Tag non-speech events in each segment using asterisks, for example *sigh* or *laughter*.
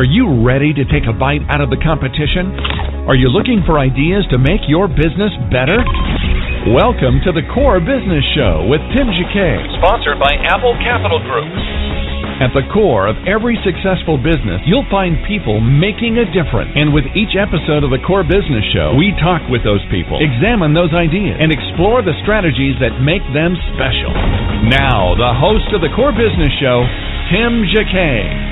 Are you ready to take a bite out of the competition? Are you looking for ideas to make your business better? Welcome to the Core Business Show with Tim Jacquet, sponsored by Apple Capital Group. At the core of every successful business, you'll find people making a difference. And with each episode of the Core Business Show, we talk with those people, examine those ideas, and explore the strategies that make them special. Now, the host of the Core Business Show, Tim Jacquet.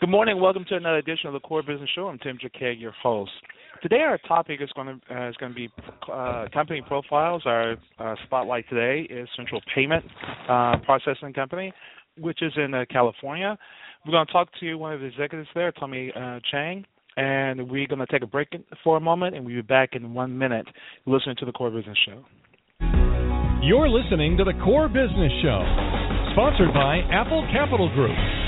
Good morning. Welcome to another edition of the Core Business Show. I'm Tim Jacquet, your host. Today, our topic is going to uh, is going to be uh, company profiles. Our uh, spotlight today is Central Payment uh, Processing Company, which is in uh, California. We're going to talk to one of the executives there, Tommy uh, Chang, and we're going to take a break for a moment, and we'll be back in one minute. listening to the Core Business Show. You're listening to the Core Business Show, sponsored by Apple Capital Group.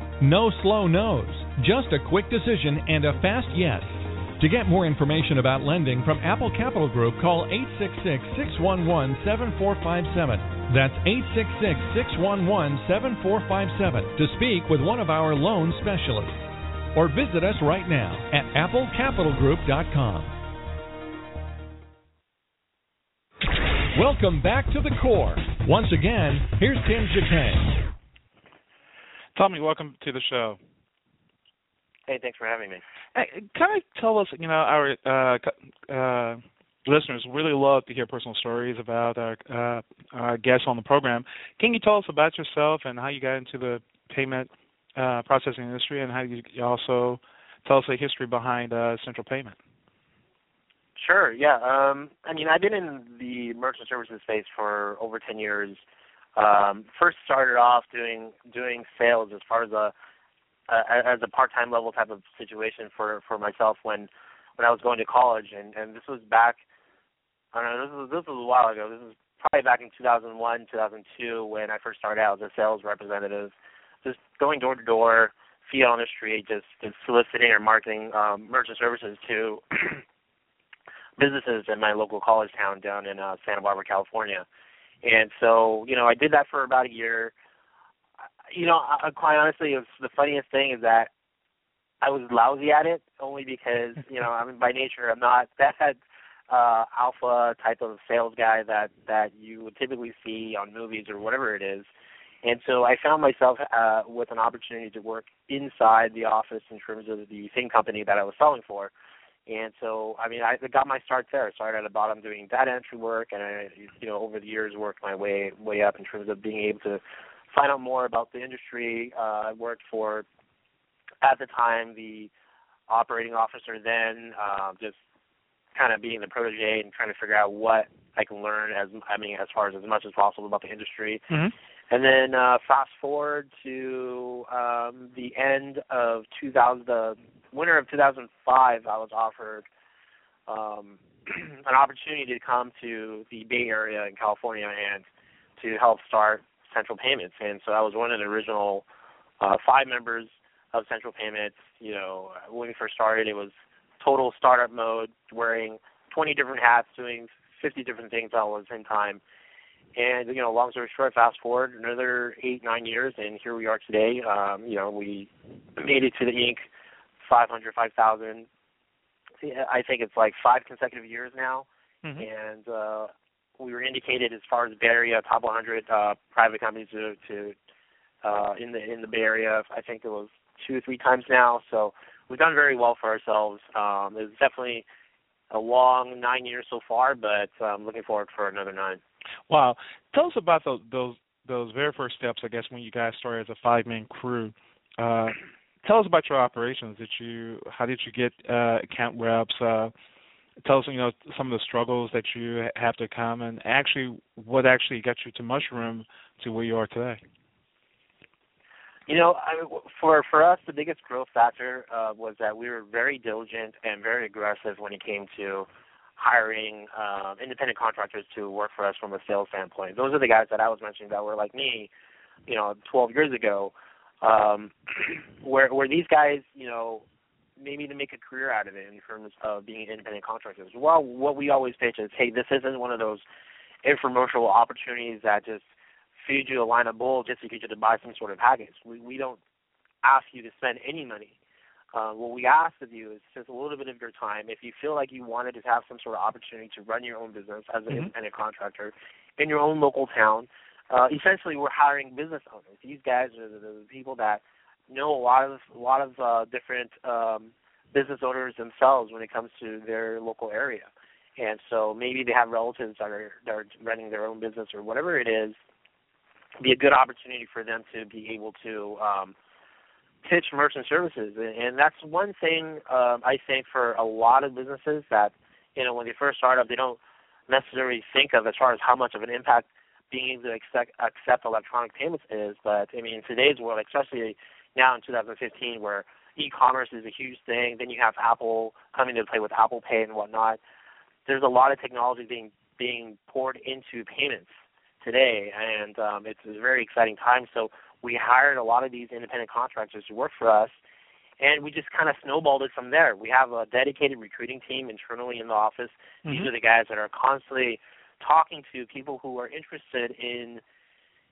No slow no's, just a quick decision and a fast yes. To get more information about lending from Apple Capital Group, call 866 611 7457. That's 866 611 7457 to speak with one of our loan specialists. Or visit us right now at applecapitalgroup.com. Welcome back to the core. Once again, here's Tim Jacquet. Tommy, welcome to the show. Hey, thanks for having me. Hey, kind of tell us, you know, our uh, uh, listeners really love to hear personal stories about our, uh, our guests on the program. Can you tell us about yourself and how you got into the payment uh, processing industry, and how you also tell us the history behind uh, Central Payment? Sure. Yeah. Um, I mean, I've been in the merchant services space for over ten years. Um, first started off doing doing sales as far as a uh, as a part-time level type of situation for for myself when when I was going to college, and and this was back. I don't know. This was this was a while ago. This was probably back in 2001, 2002 when I first started out as a sales representative, just going door to door, feet on the street, just, just soliciting or marketing um, merchant services to *clears throat* businesses in my local college town down in uh, Santa Barbara, California. And so, you know, I did that for about a year. You know, I, quite honestly, it was the funniest thing is that I was lousy at it only because, you know, I mean, by nature, I'm not *laughs* that uh alpha type of sales guy that that you would typically see on movies or whatever it is. And so I found myself uh with an opportunity to work inside the office in terms of the same company that I was selling for. And so, I mean, I got my start there. I started at the bottom doing data entry work, and I, you know, over the years worked my way way up in terms of being able to find out more about the industry. Uh, I worked for, at the time, the operating officer. Then, uh, just kind of being the protege and trying to figure out what I can learn as I mean, as far as as much as possible about the industry. Mm-hmm. And then uh, fast forward to um, the end of 2000, the winter of 2005, I was offered um, *clears throat* an opportunity to come to the Bay Area in California and to help start Central Payments. And so I was one of the original uh, five members of Central Payments. You know, when we first started, it was total startup mode, wearing 20 different hats, doing 50 different things all at the same time. And you know, long story short, fast forward another eight, nine years, and here we are today. Um, you know, we made it to the Inc. 500, 5,000. I think it's like five consecutive years now, mm-hmm. and uh, we were indicated as far as Bay Area top 100 uh, private companies to, to uh, in the in the Bay Area. I think it was two or three times now. So we've done very well for ourselves. Um, it's definitely a long nine years so far, but I'm um, looking forward for another nine. Wow! Tell us about those those those very first steps. I guess when you guys started as a five man crew. Uh, tell us about your operations. Did you how did you get uh, account reps? Uh, tell us you know some of the struggles that you have to come and actually what actually got you to mushroom to where you are today. You know, I, for for us, the biggest growth factor uh, was that we were very diligent and very aggressive when it came to hiring uh, independent contractors to work for us from a sales standpoint. Those are the guys that I was mentioning that were like me, you know, 12 years ago, um, *clears throat* where where these guys, you know, maybe to make a career out of it in terms of being independent contractors. Well, what we always pitch is, hey, this isn't one of those infomercial opportunities that just feed you a line of bull just to get you to buy some sort of package. We we don't ask you to spend any money. Uh, what we ask of you is just a little bit of your time. If you feel like you wanted to have some sort of opportunity to run your own business as an mm-hmm. independent contractor in your own local town, uh, essentially we're hiring business owners. These guys are the, the people that know a lot of a lot of uh, different um, business owners themselves when it comes to their local area. And so maybe they have relatives that are that are running their own business or whatever it is be a good opportunity for them to be able to um, pitch merchant services. And that's one thing um, I think for a lot of businesses that you know when they first start up, they don't necessarily think of as far as how much of an impact being able to accept, accept electronic payments is. But I mean, in today's world, especially now in 2015, where e-commerce is a huge thing, then you have Apple coming to play with Apple Pay and whatnot. There's a lot of technology being being poured into payments today, and um, it's a very exciting time. So we hired a lot of these independent contractors to work for us, and we just kind of snowballed it from there. We have a dedicated recruiting team internally in the office. Mm-hmm. These are the guys that are constantly talking to people who are interested in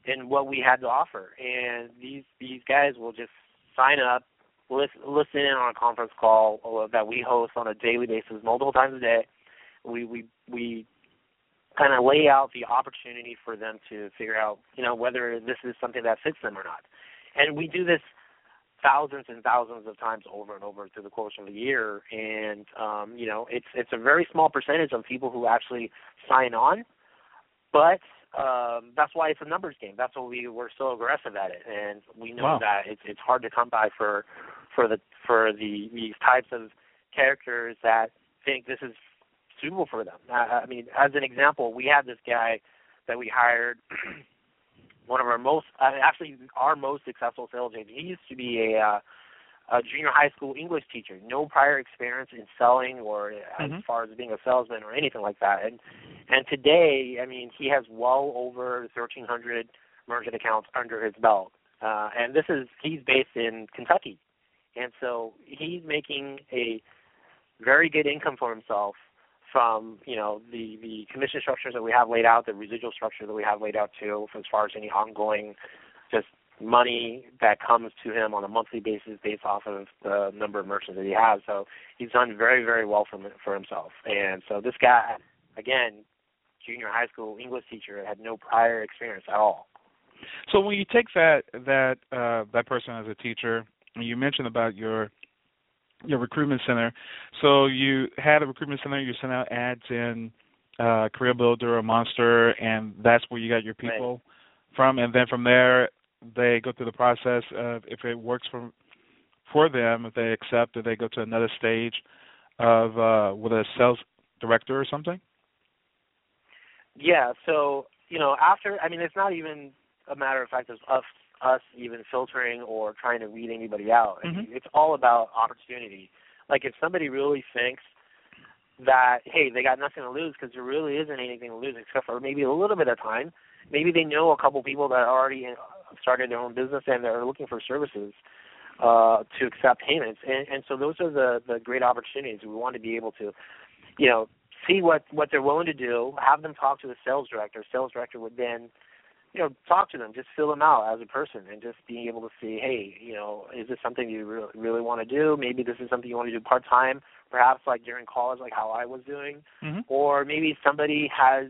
in what we had to offer, and these these guys will just sign up, listen, listen in on a conference call that we host on a daily basis, multiple times a day. We we we kind of lay out the opportunity for them to figure out, you know, whether this is something that fits them or not. And we do this thousands and thousands of times over and over through the course of the year and um you know it's it's a very small percentage of people who actually sign on but um that's why it's a numbers game that's why we we're so aggressive at it and we know wow. that it's it's hard to come by for for the for the these types of characters that think this is suitable for them. I, I mean, as an example, we had this guy that we hired, *clears throat* one of our most, uh, actually our most successful sales agent. He used to be a, uh, a junior high school English teacher, no prior experience in selling or mm-hmm. as far as being a salesman or anything like that. And and today, I mean, he has well over 1,300 merchant accounts under his belt. Uh, and this is he's based in Kentucky, and so he's making a very good income for himself from you know the the commission structures that we have laid out, the residual structure that we have laid out too, as far as any ongoing just money that comes to him on a monthly basis based off of the number of merchants that he has. So he's done very very well for for himself. And so this guy, again, junior high school English teacher, had no prior experience at all. So when you take that that uh, that person as a teacher, you mentioned about your your recruitment center. So you had a recruitment center. You sent out ads in uh, Career Builder or Monster, and that's where you got your people right. from. And then from there, they go through the process of if it works for for them, if they accept, it, they go to another stage of uh, with a sales director or something. Yeah. So you know, after I mean, it's not even a matter of fact of us us even filtering or trying to weed anybody out. Mm-hmm. It's all about opportunity. Like if somebody really thinks that hey, they got nothing to lose because there really isn't anything to lose except for maybe a little bit of time. Maybe they know a couple people that already started their own business and they're looking for services uh, to accept payments. And, and so those are the the great opportunities. We want to be able to, you know, see what what they're willing to do. Have them talk to the sales director. Sales director would then you know, talk to them, just fill them out as a person, and just being able to see, hey, you know, is this something you really really want to do? Maybe this is something you want to do part time, perhaps like during college, like how I was doing, mm-hmm. or maybe somebody has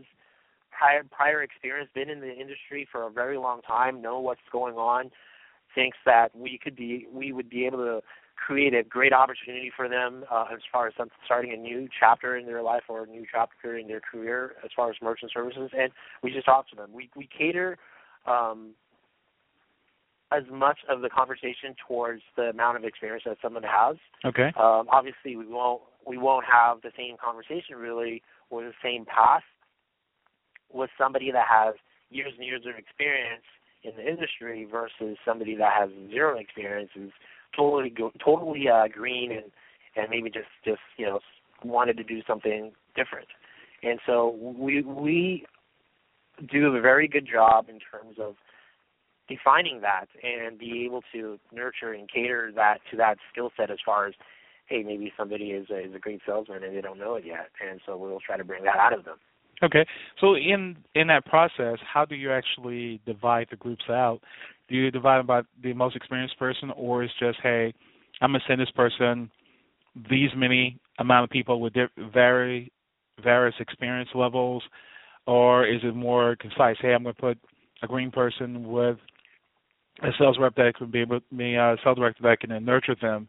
prior prior experience, been in the industry for a very long time, know what's going on, thinks that we could be we would be able to create a great opportunity for them uh, as far as starting a new chapter in their life or a new chapter in their career as far as merchant services. And we just talk to them. We we cater um, as much of the conversation towards the amount of experience that someone has. Okay. Um, obviously, we won't we won't have the same conversation really or the same path with somebody that has years and years of experience in the industry versus somebody that has zero experience is totally totally uh, green and and maybe just just you know wanted to do something different. And so we we do a very good job in terms of defining that and be able to nurture and cater that to that skill set as far as hey maybe somebody is a, is a great salesman and they don't know it yet and so we'll try to bring that out of them okay so in in that process how do you actually divide the groups out do you divide them by the most experienced person or is just hey i'm going to send this person these many amount of people with very various experience levels or is it more concise hey i'm going to put a green person with a sales rep that could be able me a sales director that can nurture them.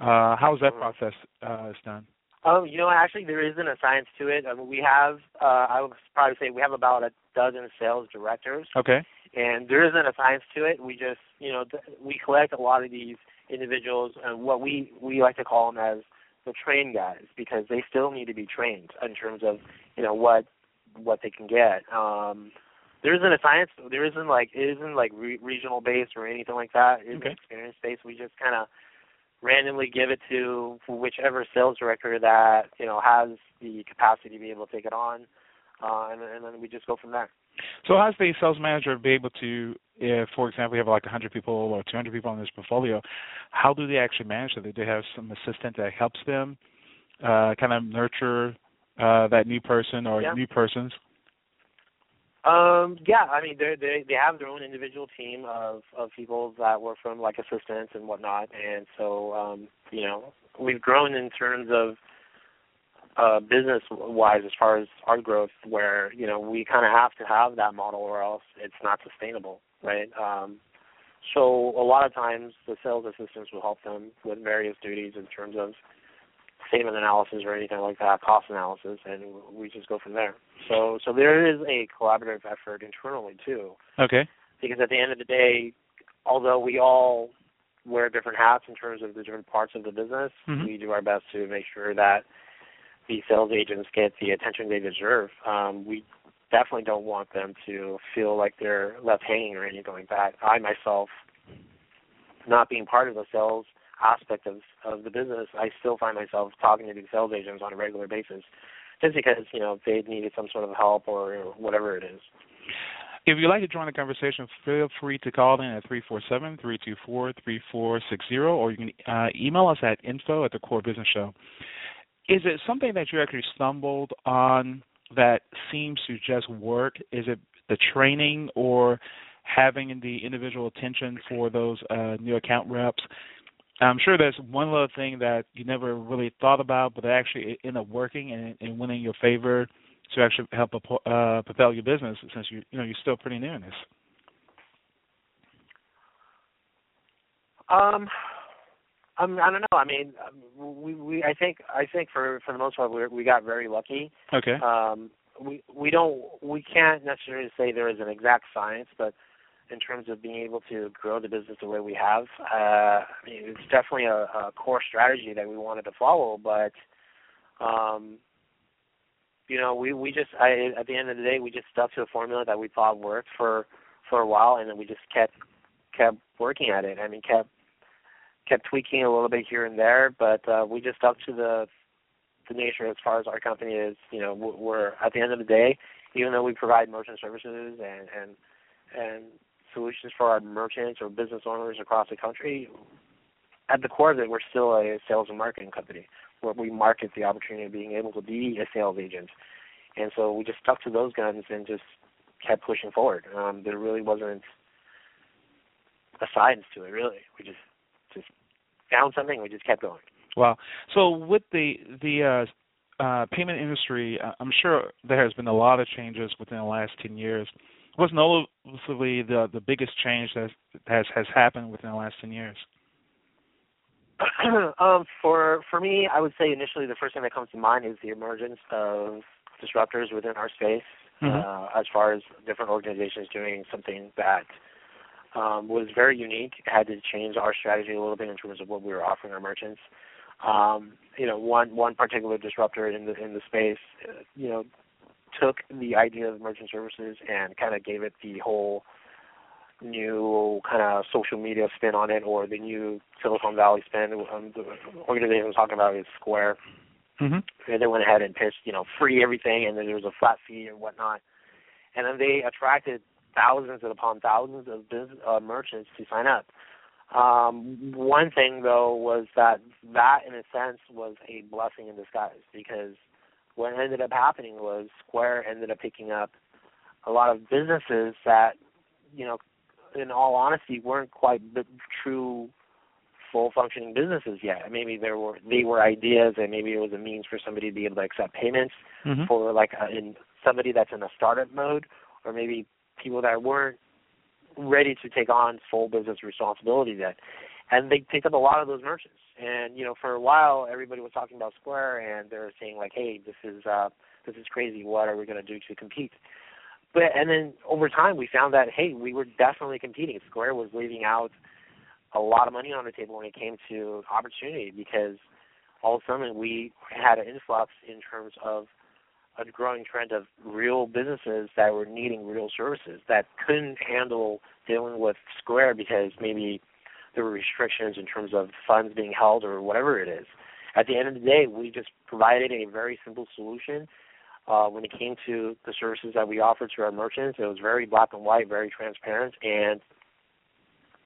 Uh, how is that process uh, done? Um, you know, actually, there isn't a science to it. I mean, we have, uh, I would probably say, we have about a dozen sales directors. Okay. And there isn't a science to it. We just, you know, th- we collect a lot of these individuals, and what we we like to call them as the train guys, because they still need to be trained in terms of, you know, what what they can get. Um, there isn't a science. There isn't like it isn't like re- regional based or anything like that. It's okay. experience based. We just kind of randomly give it to whichever sales director that you know has the capacity to be able to take it on, uh, and, and then we just go from there. So, how's the sales manager be able to, if, for example, we have like 100 people or 200 people in this portfolio, how do they actually manage it? Do they have some assistant that helps them uh, kind of nurture uh, that new person or yeah. new persons? Um, yeah, I mean they they they have their own individual team of of people that work from like assistants and whatnot, and so um, you know we've grown in terms of uh, business wise as far as our growth, where you know we kind of have to have that model or else it's not sustainable, right? Um, so a lot of times the sales assistants will help them with various duties in terms of statement analysis or anything like that, cost analysis, and we just go from there. So so there is a collaborative effort internally too. Okay. Because at the end of the day, although we all wear different hats in terms of the different parts of the business, mm-hmm. we do our best to make sure that the sales agents get the attention they deserve. Um, we definitely don't want them to feel like they're left hanging or anything like that. I myself, not being part of the sales aspect of of the business, I still find myself talking to these sales agents on a regular basis, just because you know they needed some sort of help or whatever it is. If you'd like to join the conversation, feel free to call in at 347-324-3460, or you can uh, email us at info at the core business show. Is it something that you actually stumbled on that seems to just work? Is it the training or having the individual attention for those uh, new account reps? I'm sure there's one little thing that you never really thought about, but that actually end up working and, and winning your favor to actually help uh, propel your business since you you know you're still pretty new in this. Um, um, I don't know. I mean, um, we we I think I think for for the most part we we got very lucky. Okay. Um, we we don't we can't necessarily say there is an exact science, but in terms of being able to grow the business the way we have. Uh, I mean, it's definitely a, a core strategy that we wanted to follow, but um, you know, we we just I, at the end of the day, we just stuck to a formula that we thought worked for for a while, and then we just kept kept working at it. I mean, kept kept tweaking a little bit here and there, but uh, we just stuck to the the nature as far as our company is. You know, we're at the end of the day, even though we provide merchant services and and and solutions for our merchants or business owners across the country, at the core of it, we're still a sales and marketing company where we market the opportunity of being able to be a sales agent. And so we just stuck to those guns and just kept pushing forward. Um, there really wasn't a science to it, really. We just just found something. We just kept going. Wow. So with the the uh, uh, payment industry, uh, I'm sure there has been a lot of changes within the last 10 years. What's noticeably the the biggest change that has has happened within the last 10 years? *clears throat* um, for for me, I would say initially the first thing that comes to mind is the emergence of disruptors within our space. Mm-hmm. Uh, as far as different organizations doing something that um, was very unique, it had to change our strategy a little bit in terms of what we were offering our merchants. Um, you know, one one particular disruptor in the in the space, uh, you know, took the idea of merchant services and kind of gave it the whole new kind of social media spin on it, or the new Silicon Valley spin. Um, the organization I'm talking about is Square. Mm-hmm. And they went ahead and pitched, you know, free everything, and then there was a flat fee and whatnot. And then they attracted thousands and upon thousands of business, uh, merchants to sign up. Um, one thing though was that that in a sense was a blessing in disguise because what ended up happening was Square ended up picking up a lot of businesses that, you know, in all honesty, weren't quite true full functioning businesses yet. Maybe there were they were ideas, and maybe it was a means for somebody to be able to accept payments mm-hmm. for like a, in somebody that's in a startup mode, or maybe people that weren't ready to take on full business responsibility yet. And they picked up a lot of those merchants. And you know, for a while, everybody was talking about Square, and they were saying like, "Hey, this is uh, this is crazy. What are we going to do to compete?" But and then over time, we found that hey, we were definitely competing. Square was leaving out a lot of money on the table when it came to opportunity because all of a sudden we had an influx in terms of a growing trend of real businesses that were needing real services that couldn't handle dealing with Square because maybe there were restrictions in terms of funds being held or whatever it is. At the end of the day, we just provided a very simple solution. Uh, when it came to the services that we offered to our merchants, it was very black and white, very transparent, and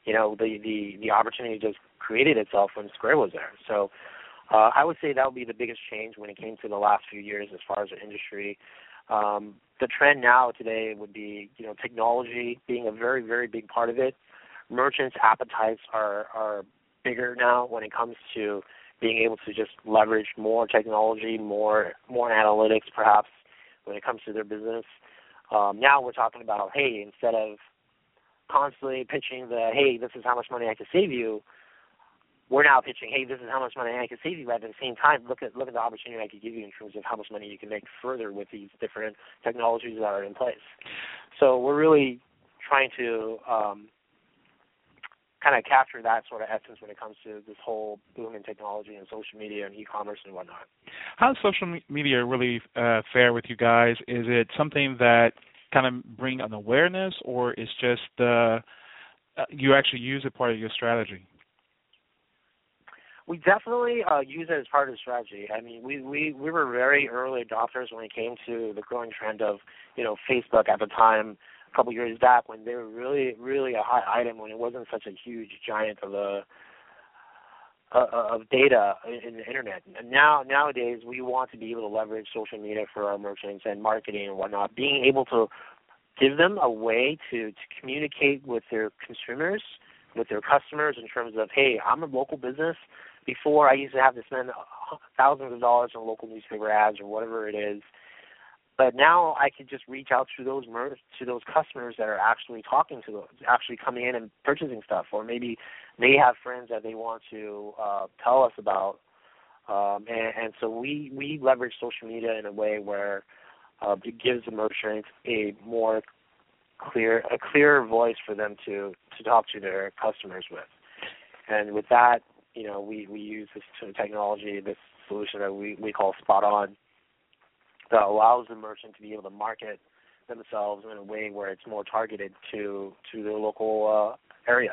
you know the the the opportunity just created itself when Square was there. So uh, I would say that would be the biggest change when it came to the last few years as far as the industry. Um, the trend now today would be you know technology being a very very big part of it. Merchants' appetites are are bigger now when it comes to being able to just leverage more technology, more more analytics, perhaps when it comes to their business. Um, now we're talking about hey, instead of constantly pitching the hey, this is how much money I can save you. We're now pitching, hey, this is how much money I can save you. But at the same time, look at look at the opportunity I could give you in terms of how much money you can make further with these different technologies that are in place. So we're really trying to um, kind of capture that sort of essence when it comes to this whole boom in technology and social media and e-commerce and whatnot. How does social media really uh, fare with you guys? Is it something that kind of bring an awareness, or is just uh, uh, you actually use it part of your strategy? We definitely uh, use it as part of the strategy. I mean, we, we we were very early adopters when it came to the growing trend of you know Facebook at the time a couple years back when they were really really a hot item when it wasn't such a huge giant of a of data in the internet. Now nowadays we want to be able to leverage social media for our merchants and marketing and whatnot. Being able to give them a way to, to communicate with their consumers, with their customers in terms of, hey, I'm a local business. Before I used to have to spend thousands of dollars on local newspaper ads or whatever it is. But now I can just reach out to those mer- to those customers that are actually talking to those, actually coming in and purchasing stuff, or maybe they have friends that they want to uh, tell us about. Um, and, and so we we leverage social media in a way where uh, it gives the merchant a more clear a clearer voice for them to to talk to their customers with. And with that, you know, we we use this technology, this solution that we we call Spot On that allows the merchant to be able to market themselves in a way where it's more targeted to to their local uh, area.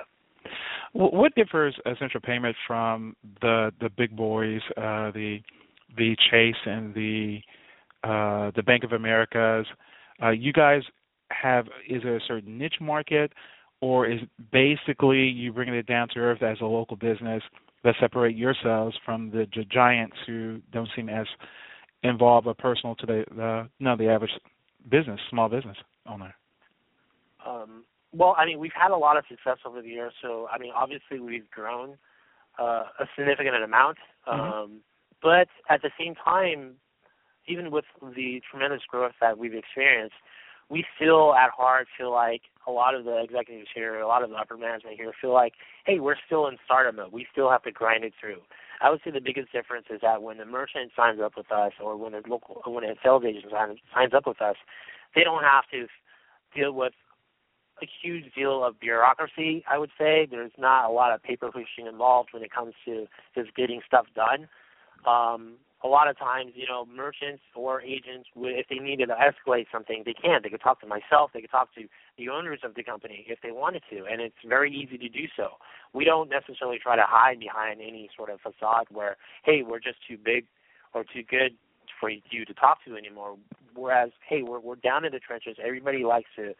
What differs Central Payment from the the big boys, uh, the the Chase and the uh, the Bank of Americas? Uh, you guys have is there a certain niche market, or is basically you bringing it down to earth as a local business that separate yourselves from the, the giants who don't seem as involve a personal to the, the no the average business, small business owner? Um, well, I mean, we've had a lot of success over the years. So, I mean, obviously, we've grown uh, a significant amount. Mm-hmm. Um, but at the same time, even with the tremendous growth that we've experienced, we still at heart feel like a lot of the executives here, a lot of the upper management here feel like, hey, we're still in startup mode. We still have to grind it through. I would say the biggest difference is that when the merchant signs up with us, or when a local, when a sales agent signs, signs up with us, they don't have to deal with a huge deal of bureaucracy. I would say there's not a lot of paper pushing involved when it comes to just getting stuff done. Um, a lot of times, you know, merchants or agents, if they needed to escalate something, they can. They could talk to myself. They could talk to the owners of the company if they wanted to, and it's very easy to do so. We don't necessarily try to hide behind any sort of facade where, hey, we're just too big or too good for you to talk to anymore. Whereas, hey, we're we're down in the trenches. Everybody likes to,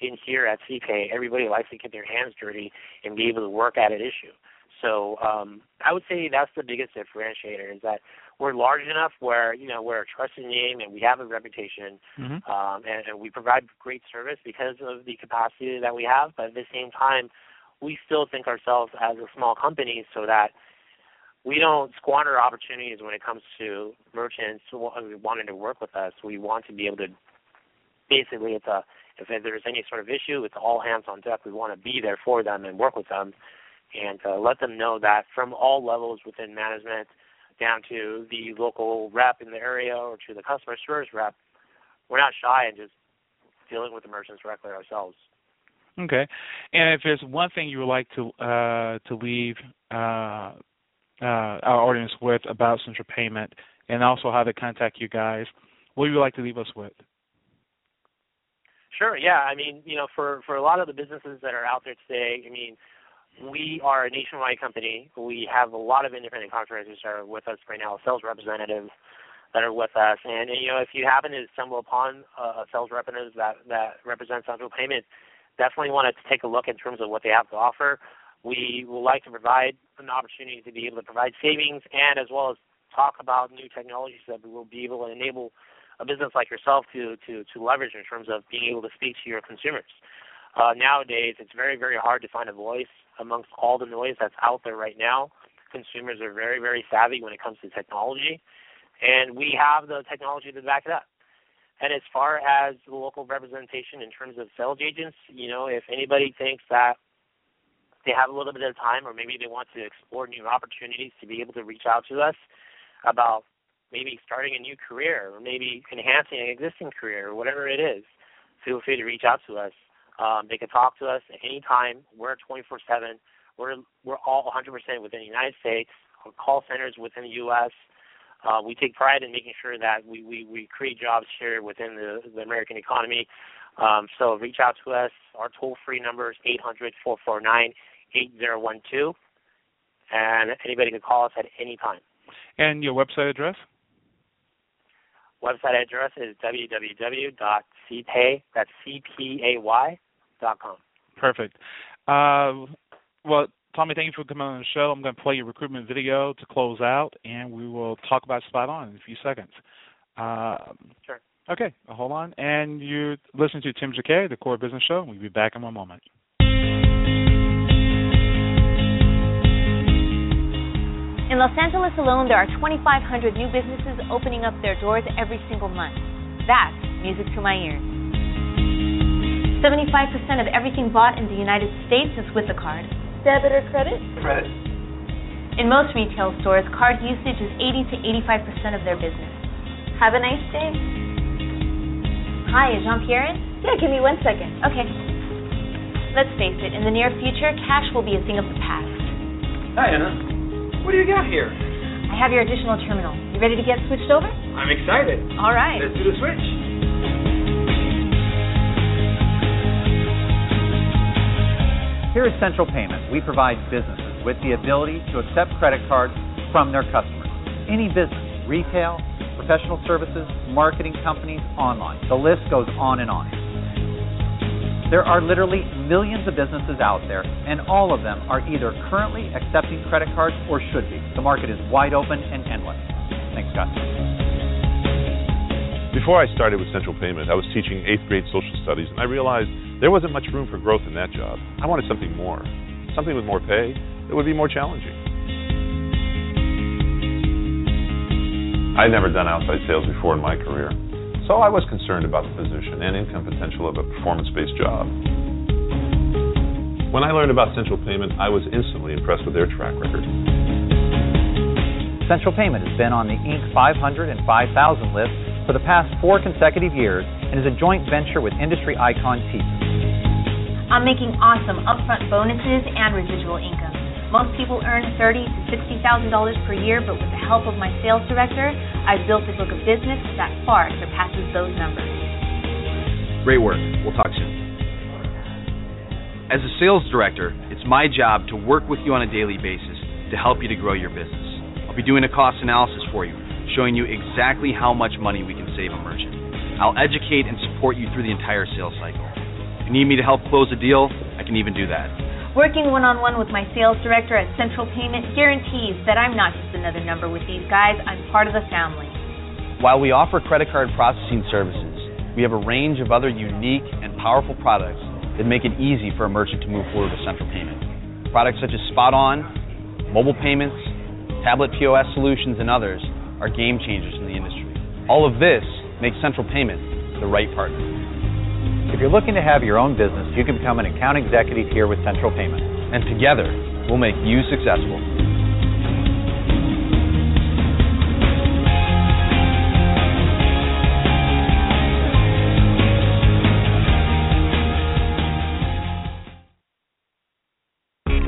in here at CPay, everybody likes to get their hands dirty and be able to work at an issue. So um, I would say that's the biggest differentiator is that we're large enough where you know we're a trusted name and we have a reputation, mm-hmm. um, and, and we provide great service because of the capacity that we have. But at the same time, we still think ourselves as a small company so that we don't squander opportunities when it comes to merchants wanting to work with us. We want to be able to basically it's a if there's any sort of issue, it's all hands on deck. We want to be there for them and work with them and uh, let them know that from all levels within management down to the local rep in the area or to the customer service rep, we're not shy in just dealing with the merchants directly ourselves. Okay, and if there's one thing you would like to uh, to leave uh, uh, our audience with about Central Payment, and also how to contact you guys, what would you like to leave us with? Sure. Yeah. I mean, you know, for for a lot of the businesses that are out there today, I mean, we are a nationwide company. We have a lot of independent contractors that are with us right now, sales representatives that are with us. And, and you know, if you happen to stumble upon a sales representative that that represents Central Payment, definitely want to take a look in terms of what they have to offer. We would like to provide an opportunity to be able to provide savings and as well as talk about new technologies that will be able to enable a business like yourself to to to leverage in terms of being able to speak to your consumers. Uh, nowadays, it's very very hard to find a voice amongst all the noise that's out there right now. Consumers are very, very savvy when it comes to technology, and we have the technology to back it up. And as far as the local representation in terms of sales agents, you know, if anybody thinks that they have a little bit of time or maybe they want to explore new opportunities to be able to reach out to us about maybe starting a new career or maybe enhancing an existing career or whatever it is, feel free to reach out to us. Um, they can talk to us at any time. We're 24/7. We're we're all 100% within the United States. Our call centers within the U.S. Uh, we take pride in making sure that we, we, we create jobs here within the, the American economy. Um, so reach out to us. Our toll-free number is 800-449-8012. And anybody can call us at any time. And your website address? Website address is www.cpay, that's C-P-A-Y, com. Perfect. Uh, well, Tommy, thank you for coming on the show. I'm going to play your recruitment video to close out, and we will talk about Spot On in a few seconds. Um, sure. Okay, hold on. And you're listening to Tim Jacquet, the Core Business Show. We'll be back in one moment. In Los Angeles alone, there are 2,500 new businesses opening up their doors every single month. That's music to my ears. 75% of everything bought in the United States is with a card. Debit or credit? Credit. In most retail stores, card usage is 80 to 85% of their business. Have a nice day. Hi, is Jean Pierre in? Yeah, give me one second. Okay. Let's face it, in the near future, cash will be a thing of the past. Hi, Anna. What do you got here? I have your additional terminal. You ready to get switched over? I'm excited. All right. Let's do the switch. Here at Central Payment, we provide businesses with the ability to accept credit cards from their customers. Any business, retail, professional services, marketing companies, online. The list goes on and on. There are literally millions of businesses out there, and all of them are either currently accepting credit cards or should be. The market is wide open and endless. Thanks, Scott. Before I started with Central Payment, I was teaching eighth grade social studies, and I realized there wasn't much room for growth in that job. I wanted something more, something with more pay that would be more challenging. I'd never done outside sales before in my career, so I was concerned about the position and income potential of a performance based job. When I learned about Central Payment, I was instantly impressed with their track record. Central Payment has been on the Inc. 500 and 5000 list for the past four consecutive years and is a joint venture with industry icon TSYS. I'm making awesome upfront bonuses and residual income. Most people earn thirty to sixty thousand dollars per year, but with the help of my sales director, I've built a book of business that far surpasses those numbers. Great work. We'll talk soon. As a sales director, it's my job to work with you on a daily basis to help you to grow your business. I'll be doing a cost analysis for you, showing you exactly how much money we can save a merchant. I'll educate and support you through the entire sales cycle. If you need me to help close a deal, I can even do that. Working one on one with my sales director at Central Payment guarantees that I'm not just another number with these guys, I'm part of the family. While we offer credit card processing services, we have a range of other unique and powerful products that make it easy for a merchant to move forward with Central Payment. Products such as Spot On, mobile payments, tablet POS solutions, and others are game changers in the industry. All of this makes Central Payment the right partner. If you're looking to have your own business, you can become an account executive here with Central Payment. And together, we'll make you successful.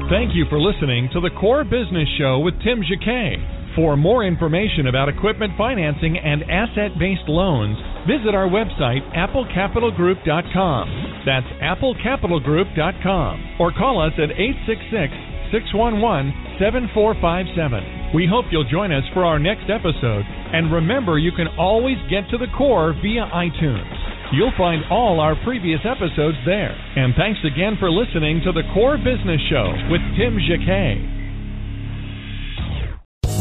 Thank you for listening to the Core Business Show with Tim Jacquet. For more information about equipment financing and asset based loans, visit our website, applecapitalgroup.com. That's applecapitalgroup.com. Or call us at 866 611 7457. We hope you'll join us for our next episode. And remember, you can always get to the core via iTunes. You'll find all our previous episodes there. And thanks again for listening to the Core Business Show with Tim Jacquet.